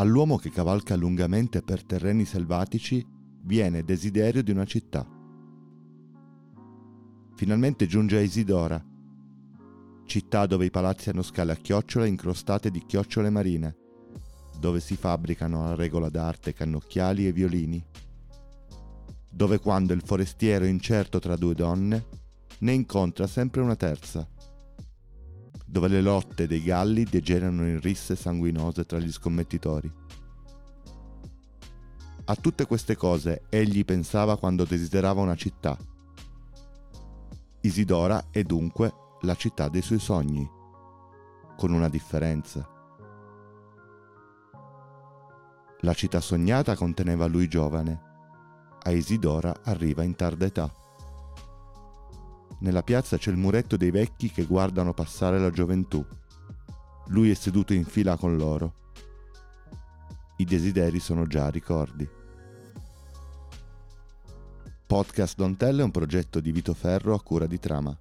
All'uomo che cavalca lungamente per terreni selvatici viene desiderio di una città. Finalmente giunge a Isidora, città dove i palazzi hanno scale a chiocciola incrostate di chiocciole marine, dove si fabbricano a regola d'arte cannocchiali e violini, dove quando il forestiero è incerto tra due donne, ne incontra sempre una terza, dove le lotte dei galli degenerano in risse sanguinose tra gli scommettitori. A tutte queste cose egli pensava quando desiderava una città. Isidora è dunque la città dei suoi sogni, con una differenza. La città sognata conteneva lui giovane, a Isidora arriva in tarda età. Nella piazza c'è il muretto dei vecchi che guardano passare la gioventù. Lui è seduto in fila con loro. I desideri sono già ricordi. Podcast Don Tell è un progetto di Vito Ferro a cura di Trama.